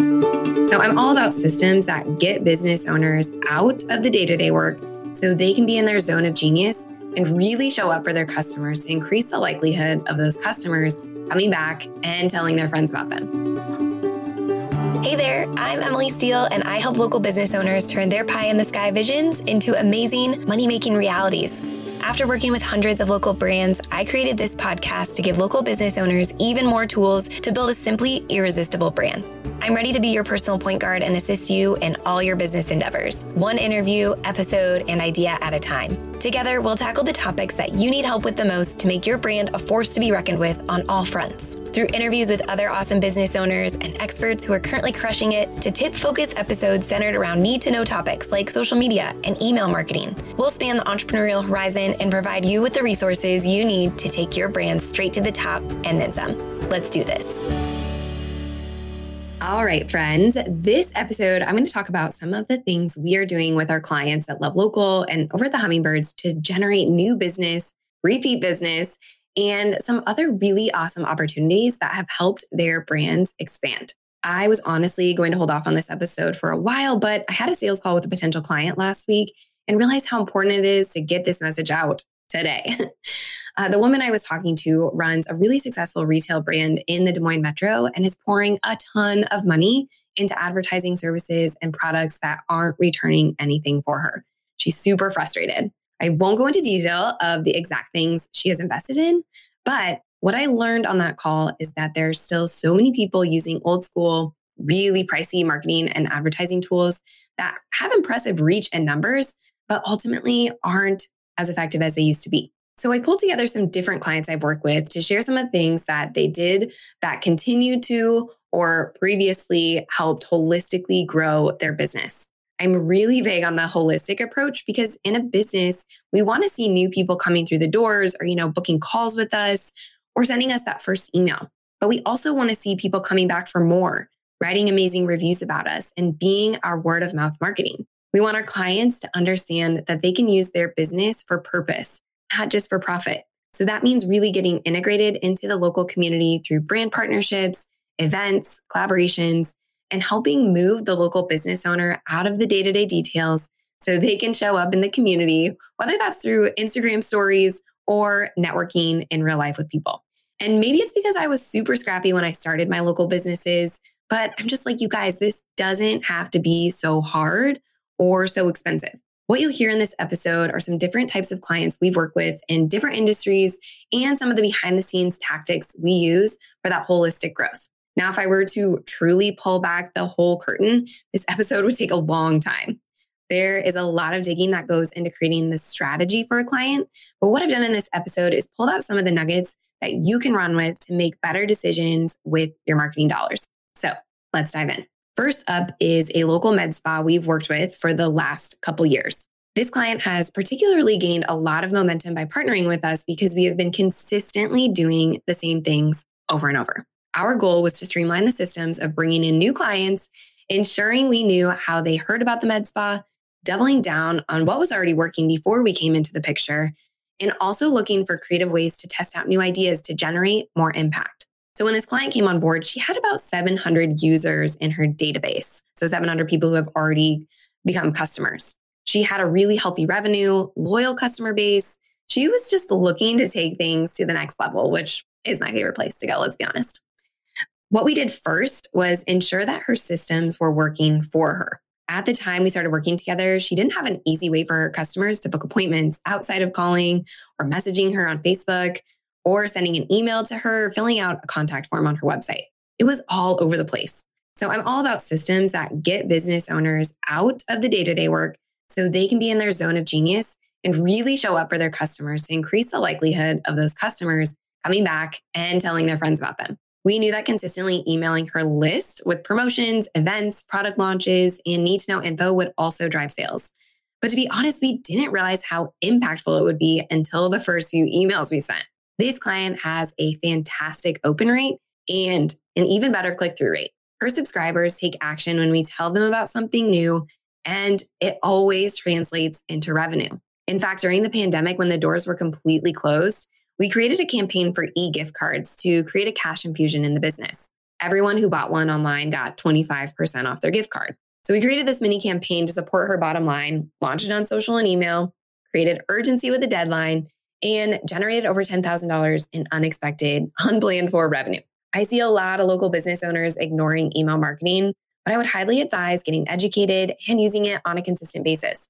So I'm all about systems that get business owners out of the day to day work so they can be in their zone of genius and really show up for their customers to increase the likelihood of those customers coming back and telling their friends about them. Hey there, I'm Emily Steele, and I help local business owners turn their pie in the sky visions into amazing money making realities. After working with hundreds of local brands, I created this podcast to give local business owners even more tools to build a simply irresistible brand. I'm ready to be your personal point guard and assist you in all your business endeavors, one interview, episode, and idea at a time. Together, we'll tackle the topics that you need help with the most to make your brand a force to be reckoned with on all fronts. Through interviews with other awesome business owners and experts who are currently crushing it, to tip focused episodes centered around need to know topics like social media and email marketing, we'll span the entrepreneurial horizon and provide you with the resources you need to take your brand straight to the top and then some. Let's do this. All right, friends. This episode, I'm going to talk about some of the things we are doing with our clients at Love Local and over at the Hummingbirds to generate new business, repeat business, and some other really awesome opportunities that have helped their brands expand. I was honestly going to hold off on this episode for a while, but I had a sales call with a potential client last week and realized how important it is to get this message out today. Uh, the woman I was talking to runs a really successful retail brand in the Des Moines Metro and is pouring a ton of money into advertising services and products that aren't returning anything for her. She's super frustrated. I won't go into detail of the exact things she has invested in, but what I learned on that call is that there's still so many people using old school, really pricey marketing and advertising tools that have impressive reach and numbers, but ultimately aren't as effective as they used to be. So I pulled together some different clients I've worked with to share some of the things that they did that continued to or previously helped holistically grow their business. I'm really big on the holistic approach because in a business, we want to see new people coming through the doors or, you know, booking calls with us or sending us that first email. But we also want to see people coming back for more, writing amazing reviews about us and being our word of mouth marketing. We want our clients to understand that they can use their business for purpose not just for profit. So that means really getting integrated into the local community through brand partnerships, events, collaborations, and helping move the local business owner out of the day to day details so they can show up in the community, whether that's through Instagram stories or networking in real life with people. And maybe it's because I was super scrappy when I started my local businesses, but I'm just like, you guys, this doesn't have to be so hard or so expensive. What you'll hear in this episode are some different types of clients we've worked with in different industries and some of the behind the scenes tactics we use for that holistic growth. Now, if I were to truly pull back the whole curtain, this episode would take a long time. There is a lot of digging that goes into creating the strategy for a client. But what I've done in this episode is pulled out some of the nuggets that you can run with to make better decisions with your marketing dollars. So let's dive in. First up is a local med spa we've worked with for the last couple years. This client has particularly gained a lot of momentum by partnering with us because we have been consistently doing the same things over and over. Our goal was to streamline the systems of bringing in new clients, ensuring we knew how they heard about the med spa, doubling down on what was already working before we came into the picture, and also looking for creative ways to test out new ideas to generate more impact. So when this client came on board, she had about 700 users in her database. So 700 people who have already become customers. She had a really healthy revenue, loyal customer base. She was just looking to take things to the next level, which is my favorite place to go, let's be honest. What we did first was ensure that her systems were working for her. At the time we started working together, she didn't have an easy way for her customers to book appointments outside of calling or messaging her on Facebook or sending an email to her, filling out a contact form on her website. It was all over the place. So I'm all about systems that get business owners out of the day to day work so they can be in their zone of genius and really show up for their customers to increase the likelihood of those customers coming back and telling their friends about them. We knew that consistently emailing her list with promotions, events, product launches, and need to know info would also drive sales. But to be honest, we didn't realize how impactful it would be until the first few emails we sent. This client has a fantastic open rate and an even better click through rate. Her subscribers take action when we tell them about something new, and it always translates into revenue. In fact, during the pandemic, when the doors were completely closed, we created a campaign for e gift cards to create a cash infusion in the business. everyone who bought one online got 25% off their gift card. So we created this mini campaign to support her bottom line, launched it on social and email, created urgency with a deadline, and generated over $10,000 in unexpected, unplanned for revenue. I see a lot of local business owners ignoring email marketing, but I would highly advise getting educated and using it on a consistent basis.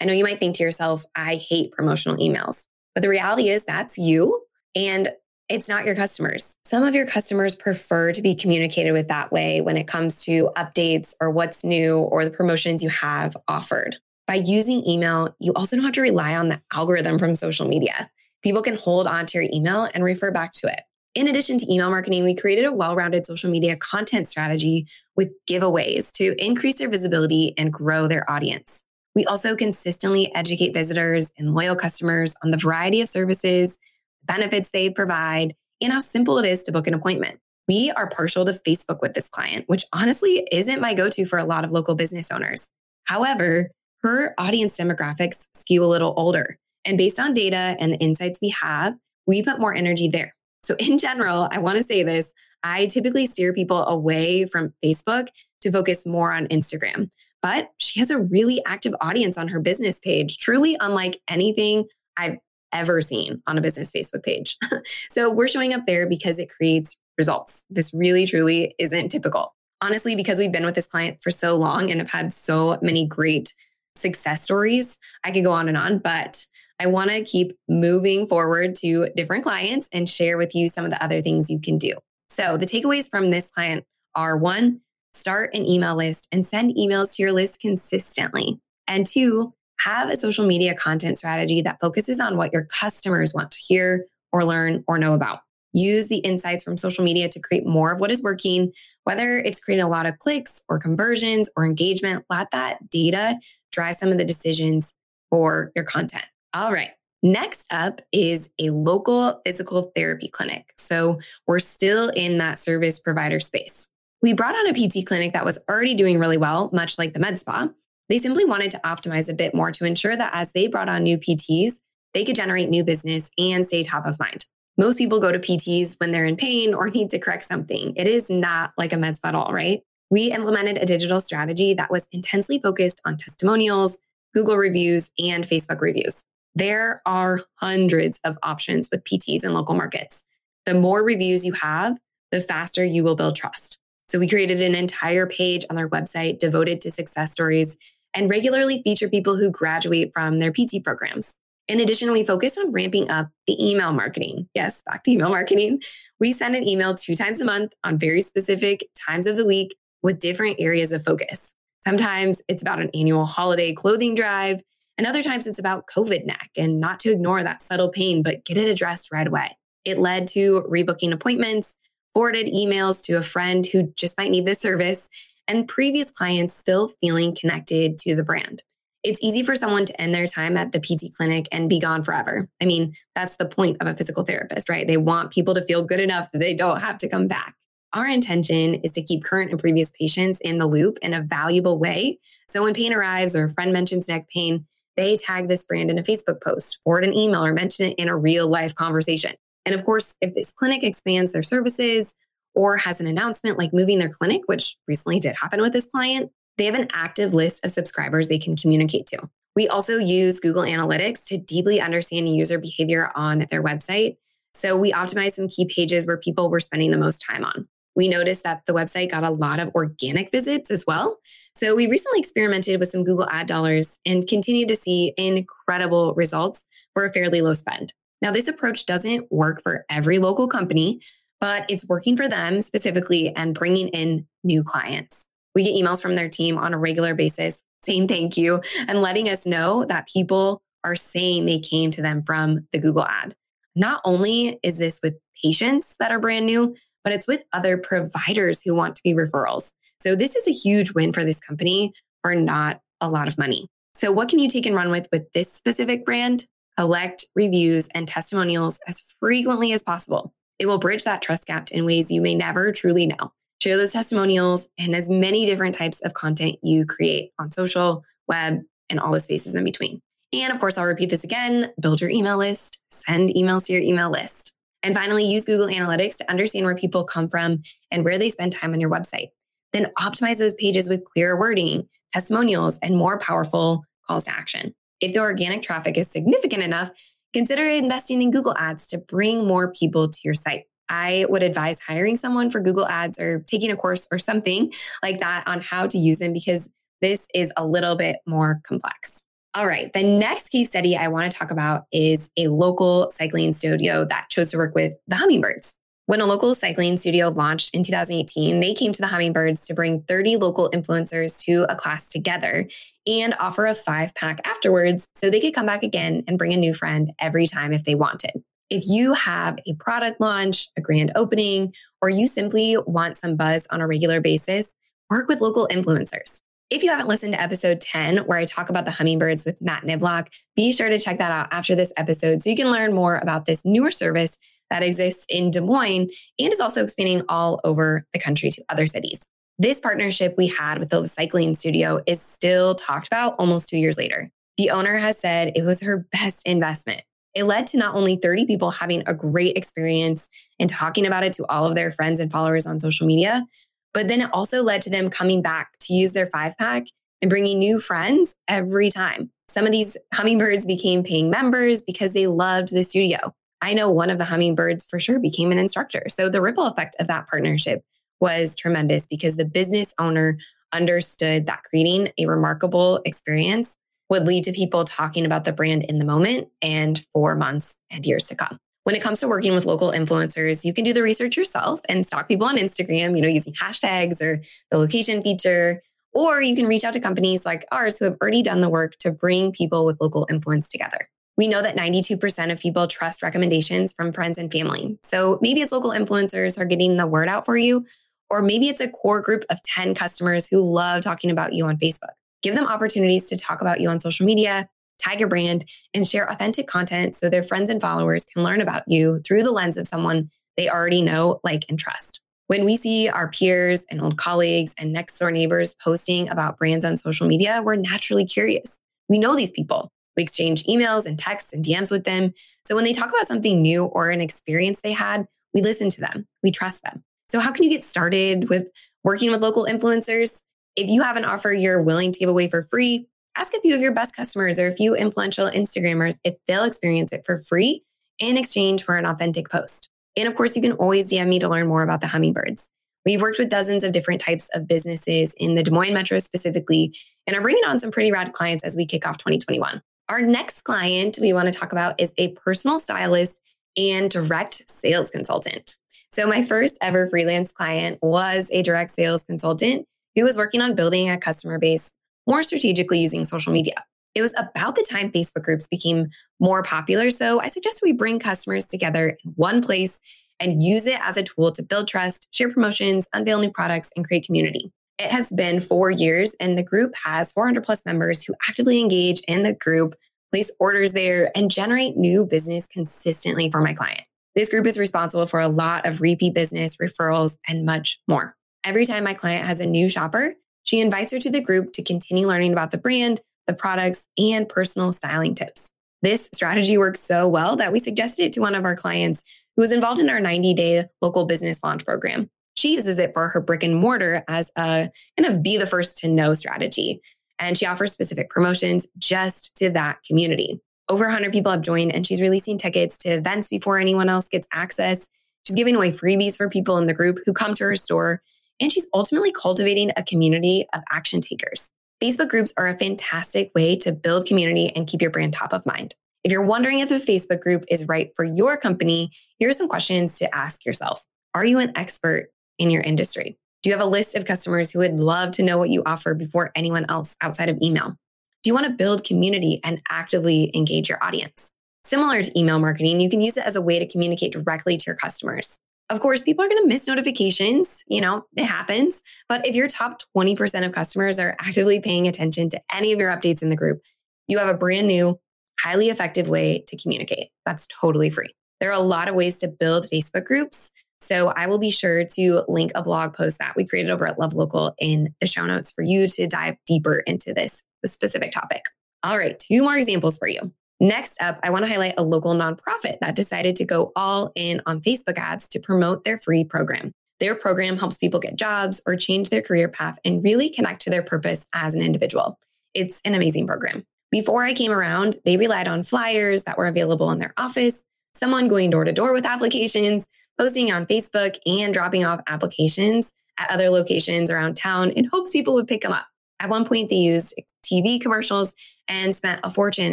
I know you might think to yourself, I hate promotional emails, but the reality is that's you and it's not your customers. Some of your customers prefer to be communicated with that way when it comes to updates or what's new or the promotions you have offered. By using email, you also don't have to rely on the algorithm from social media. People can hold on to your email and refer back to it. In addition to email marketing, we created a well rounded social media content strategy with giveaways to increase their visibility and grow their audience. We also consistently educate visitors and loyal customers on the variety of services, benefits they provide, and how simple it is to book an appointment. We are partial to Facebook with this client, which honestly isn't my go to for a lot of local business owners. However, her audience demographics skew a little older. And based on data and the insights we have, we put more energy there. So, in general, I want to say this I typically steer people away from Facebook to focus more on Instagram. But she has a really active audience on her business page, truly unlike anything I've ever seen on a business Facebook page. so, we're showing up there because it creates results. This really, truly isn't typical. Honestly, because we've been with this client for so long and have had so many great success stories, I could go on and on, but I want to keep moving forward to different clients and share with you some of the other things you can do. So, the takeaways from this client are one, start an email list and send emails to your list consistently. And two, have a social media content strategy that focuses on what your customers want to hear or learn or know about. Use the insights from social media to create more of what is working, whether it's creating a lot of clicks or conversions or engagement. Let that data drive some of the decisions for your content. All right. Next up is a local physical therapy clinic. So we're still in that service provider space. We brought on a PT clinic that was already doing really well, much like the med spa. They simply wanted to optimize a bit more to ensure that as they brought on new PTs, they could generate new business and stay top of mind. Most people go to PTs when they're in pain or need to correct something. It is not like a med spa at all, right? We implemented a digital strategy that was intensely focused on testimonials, Google reviews, and Facebook reviews. There are hundreds of options with PTs in local markets. The more reviews you have, the faster you will build trust. So we created an entire page on our website devoted to success stories and regularly feature people who graduate from their PT programs. In addition, we focused on ramping up the email marketing. Yes, back to email marketing. We send an email two times a month on very specific times of the week with different areas of focus. Sometimes it's about an annual holiday clothing drive, and other times it's about COVID neck and not to ignore that subtle pain, but get it addressed right away. It led to rebooking appointments, forwarded emails to a friend who just might need this service, and previous clients still feeling connected to the brand. It's easy for someone to end their time at the PT clinic and be gone forever. I mean, that's the point of a physical therapist, right? They want people to feel good enough that they don't have to come back. Our intention is to keep current and previous patients in the loop in a valuable way. So when pain arrives or a friend mentions neck pain, they tag this brand in a Facebook post, forward an email, or mention it in a real life conversation. And of course, if this clinic expands their services or has an announcement like moving their clinic, which recently did happen with this client, they have an active list of subscribers they can communicate to. We also use Google Analytics to deeply understand user behavior on their website. So we optimize some key pages where people were spending the most time on. We noticed that the website got a lot of organic visits as well. So we recently experimented with some Google ad dollars and continue to see incredible results for a fairly low spend. Now, this approach doesn't work for every local company, but it's working for them specifically and bringing in new clients. We get emails from their team on a regular basis saying thank you and letting us know that people are saying they came to them from the Google ad. Not only is this with patients that are brand new, but it's with other providers who want to be referrals. So this is a huge win for this company for not a lot of money. So what can you take and run with with this specific brand? Collect reviews and testimonials as frequently as possible. It will bridge that trust gap in ways you may never truly know. Share those testimonials and as many different types of content you create on social, web, and all the spaces in between. And of course, I'll repeat this again build your email list, send emails to your email list. And finally, use Google Analytics to understand where people come from and where they spend time on your website. Then optimize those pages with clearer wording, testimonials, and more powerful calls to action. If the organic traffic is significant enough, consider investing in Google Ads to bring more people to your site. I would advise hiring someone for Google Ads or taking a course or something like that on how to use them because this is a little bit more complex. All right. The next case study I want to talk about is a local cycling studio that chose to work with the Hummingbirds. When a local cycling studio launched in 2018, they came to the Hummingbirds to bring 30 local influencers to a class together and offer a five pack afterwards so they could come back again and bring a new friend every time if they wanted. If you have a product launch, a grand opening, or you simply want some buzz on a regular basis, work with local influencers. If you haven't listened to episode 10, where I talk about the hummingbirds with Matt Niblock, be sure to check that out after this episode so you can learn more about this newer service that exists in Des Moines and is also expanding all over the country to other cities. This partnership we had with the cycling studio is still talked about almost two years later. The owner has said it was her best investment. It led to not only 30 people having a great experience and talking about it to all of their friends and followers on social media, but then it also led to them coming back to use their five pack and bringing new friends every time. Some of these hummingbirds became paying members because they loved the studio. I know one of the hummingbirds for sure became an instructor. So the ripple effect of that partnership was tremendous because the business owner understood that creating a remarkable experience would lead to people talking about the brand in the moment and for months and years to come. When it comes to working with local influencers, you can do the research yourself and stalk people on Instagram, you know, using hashtags or the location feature. Or you can reach out to companies like ours who have already done the work to bring people with local influence together. We know that 92% of people trust recommendations from friends and family. So maybe it's local influencers are getting the word out for you, or maybe it's a core group of 10 customers who love talking about you on Facebook. Give them opportunities to talk about you on social media tag your brand, and share authentic content so their friends and followers can learn about you through the lens of someone they already know, like, and trust. When we see our peers and old colleagues and next door neighbors posting about brands on social media, we're naturally curious. We know these people. We exchange emails and texts and DMs with them. So when they talk about something new or an experience they had, we listen to them, we trust them. So, how can you get started with working with local influencers? If you have an offer you're willing to give away for free, ask a few of your best customers or a few influential Instagrammers if they'll experience it for free in exchange for an authentic post. And of course, you can always DM me to learn more about the hummingbirds. We've worked with dozens of different types of businesses in the Des Moines Metro specifically, and are bringing on some pretty rad clients as we kick off 2021. Our next client we want to talk about is a personal stylist and direct sales consultant. So, my first ever freelance client was a direct sales consultant who was working on building a customer base more strategically using social media. It was about the time Facebook groups became more popular. So I suggest we bring customers together in one place and use it as a tool to build trust, share promotions, unveil new products, and create community. It has been four years, and the group has 400 plus members who actively engage in the group, place orders there, and generate new business consistently for my client. This group is responsible for a lot of repeat business, referrals, and much more. Every time my client has a new shopper, she invites her to the group to continue learning about the brand, the products, and personal styling tips. This strategy works so well that we suggested it to one of our clients who was involved in our 90 day local business launch program. She uses it for her brick and mortar as a kind of be the first to know strategy. And she offers specific promotions just to that community. Over 100 people have joined, and she's releasing tickets to events before anyone else gets access. She's giving away freebies for people in the group who come to her store and she's ultimately cultivating a community of action takers. Facebook groups are a fantastic way to build community and keep your brand top of mind. If you're wondering if a Facebook group is right for your company, here are some questions to ask yourself. Are you an expert in your industry? Do you have a list of customers who would love to know what you offer before anyone else outside of email? Do you want to build community and actively engage your audience? Similar to email marketing, you can use it as a way to communicate directly to your customers. Of course, people are going to miss notifications. You know, it happens. But if your top 20% of customers are actively paying attention to any of your updates in the group, you have a brand new, highly effective way to communicate. That's totally free. There are a lot of ways to build Facebook groups. So I will be sure to link a blog post that we created over at Love Local in the show notes for you to dive deeper into this, this specific topic. All right, two more examples for you. Next up, I want to highlight a local nonprofit that decided to go all in on Facebook ads to promote their free program. Their program helps people get jobs or change their career path and really connect to their purpose as an individual. It's an amazing program. Before I came around, they relied on flyers that were available in their office, someone going door to door with applications, posting on Facebook, and dropping off applications at other locations around town in hopes people would pick them up. At one point, they used TV commercials and spent a fortune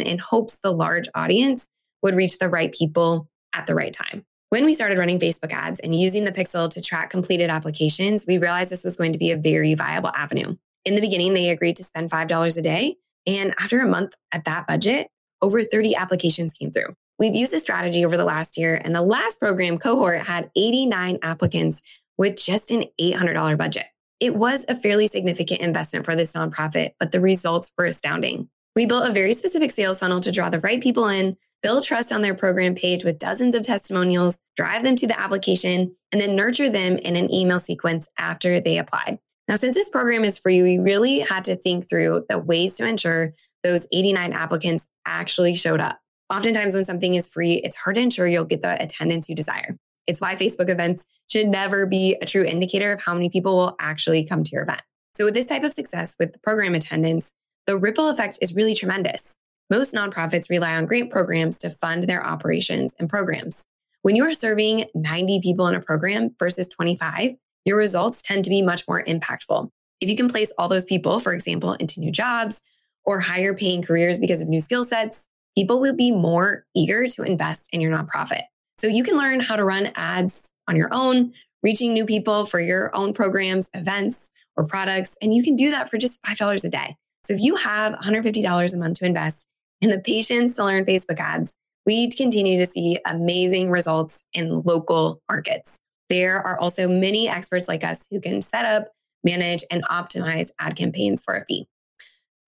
in hopes the large audience would reach the right people at the right time. When we started running Facebook ads and using the Pixel to track completed applications, we realized this was going to be a very viable avenue. In the beginning, they agreed to spend $5 a day. And after a month at that budget, over 30 applications came through. We've used this strategy over the last year, and the last program cohort had 89 applicants with just an $800 budget. It was a fairly significant investment for this nonprofit, but the results were astounding. We built a very specific sales funnel to draw the right people in build trust on their program page with dozens of testimonials, drive them to the application, and then nurture them in an email sequence after they applied. Now, since this program is free, we really had to think through the ways to ensure those 89 applicants actually showed up. Oftentimes, when something is free, it's hard to ensure you'll get the attendance you desire. It's why Facebook events should never be a true indicator of how many people will actually come to your event. So, with this type of success with program attendance, the ripple effect is really tremendous. Most nonprofits rely on grant programs to fund their operations and programs. When you are serving 90 people in a program versus 25, your results tend to be much more impactful. If you can place all those people, for example, into new jobs or higher paying careers because of new skill sets, people will be more eager to invest in your nonprofit. So you can learn how to run ads on your own, reaching new people for your own programs, events, or products. And you can do that for just $5 a day. So if you have $150 a month to invest, and the patience to learn Facebook ads, we continue to see amazing results in local markets. There are also many experts like us who can set up, manage, and optimize ad campaigns for a fee.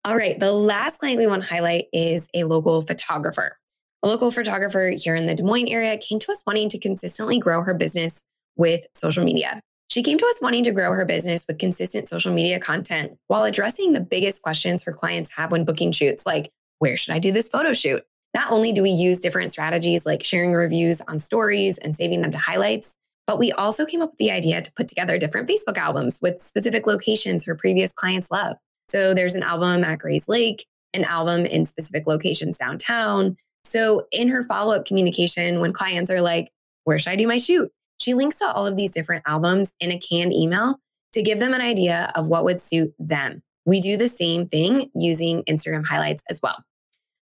All right, the last client we want to highlight is a local photographer. A local photographer here in the Des Moines area came to us wanting to consistently grow her business with social media. She came to us wanting to grow her business with consistent social media content while addressing the biggest questions her clients have when booking shoots, like where should I do this photo shoot? Not only do we use different strategies like sharing reviews on stories and saving them to highlights, but we also came up with the idea to put together different Facebook albums with specific locations her previous clients love. So there's an album at Gray's Lake, an album in specific locations downtown. So in her follow up communication, when clients are like, where should I do my shoot? She links to all of these different albums in a canned email to give them an idea of what would suit them. We do the same thing using Instagram highlights as well.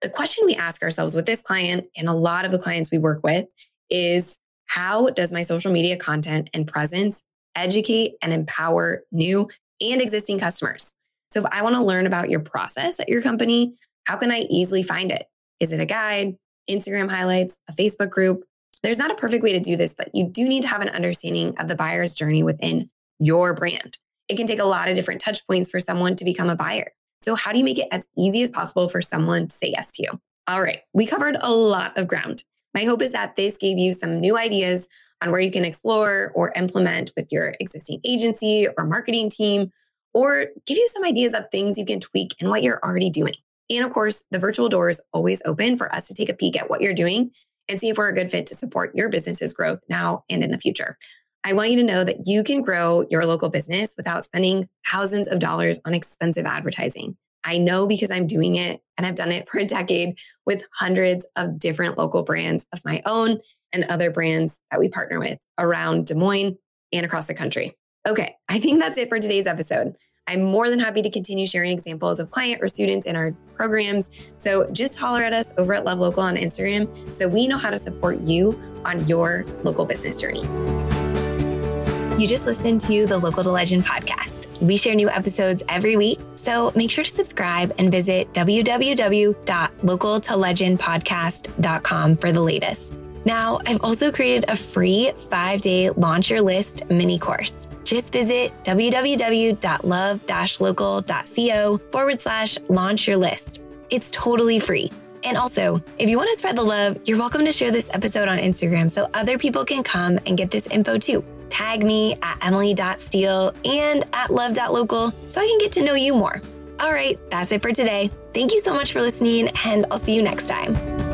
The question we ask ourselves with this client and a lot of the clients we work with is how does my social media content and presence educate and empower new and existing customers? So if I want to learn about your process at your company, how can I easily find it? Is it a guide, Instagram highlights, a Facebook group? There's not a perfect way to do this, but you do need to have an understanding of the buyer's journey within your brand. It can take a lot of different touch points for someone to become a buyer. So, how do you make it as easy as possible for someone to say yes to you? All right, we covered a lot of ground. My hope is that this gave you some new ideas on where you can explore or implement with your existing agency or marketing team, or give you some ideas of things you can tweak and what you're already doing. And of course, the virtual door is always open for us to take a peek at what you're doing and see if we're a good fit to support your business's growth now and in the future. I want you to know that you can grow your local business without spending thousands of dollars on expensive advertising. I know because I'm doing it and I've done it for a decade with hundreds of different local brands of my own and other brands that we partner with around Des Moines and across the country. Okay, I think that's it for today's episode. I'm more than happy to continue sharing examples of client or students in our programs. So just holler at us over at Love Local on Instagram so we know how to support you on your local business journey. You just listened to the Local to Legend podcast. We share new episodes every week, so make sure to subscribe and visit www.localtolegendpodcast.com for the latest. Now, I've also created a free five day launch your list mini course. Just visit www.love-local.co forward slash launch your list. It's totally free. And also, if you want to spread the love, you're welcome to share this episode on Instagram so other people can come and get this info too tag me at emily.steele and at love.local so I can get to know you more. All right, that's it for today. Thank you so much for listening, and I'll see you next time.